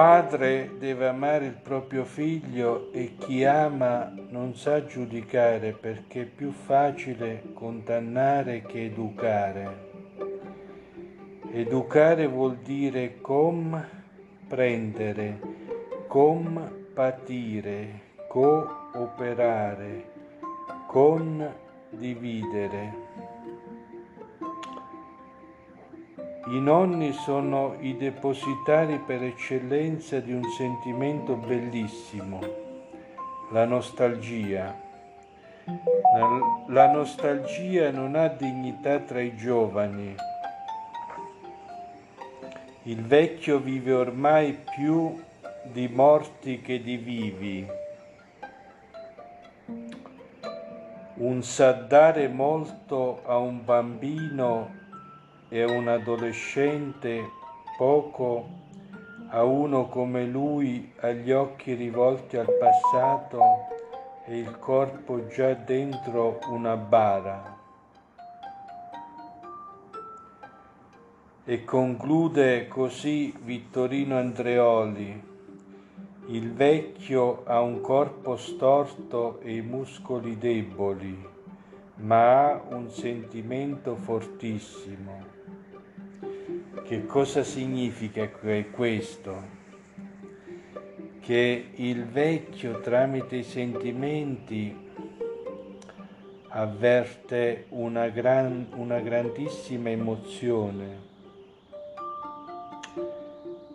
padre deve amare il proprio figlio e chi ama non sa giudicare perché è più facile condannare che educare. Educare vuol dire comprendere, compatire, cooperare, condividere. I nonni sono i depositari per eccellenza di un sentimento bellissimo, la nostalgia. La nostalgia non ha dignità tra i giovani. Il vecchio vive ormai più di morti che di vivi. Un sa dare molto a un bambino e un adolescente poco a uno come lui ha gli occhi rivolti al passato e il corpo già dentro una bara. E conclude così Vittorino Andreoli. Il vecchio ha un corpo storto e i muscoli deboli, ma ha un sentimento fortissimo. Che cosa significa questo? Che il vecchio tramite i sentimenti avverte una, gran, una grandissima emozione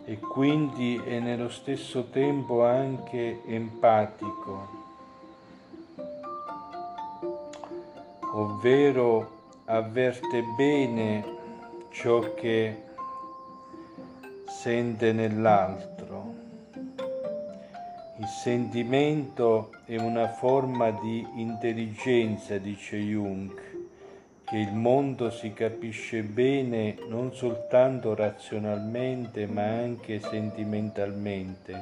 e quindi è nello stesso tempo anche empatico, ovvero avverte bene ciò che sente nell'altro. Il sentimento è una forma di intelligenza, dice Jung, che il mondo si capisce bene non soltanto razionalmente ma anche sentimentalmente.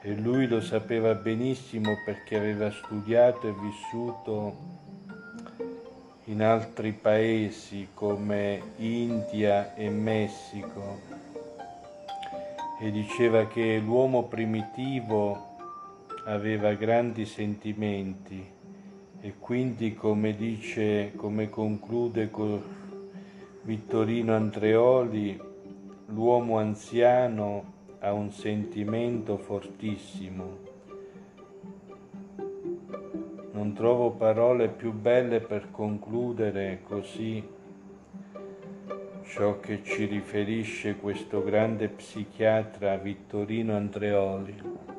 E lui lo sapeva benissimo perché aveva studiato e vissuto in altri paesi come India e Messico. E diceva che l'uomo primitivo aveva grandi sentimenti e quindi come dice, come conclude Vittorino Andreoli, l'uomo anziano ha un sentimento fortissimo non trovo parole più belle per concludere così ciò che ci riferisce questo grande psichiatra Vittorino Andreoli.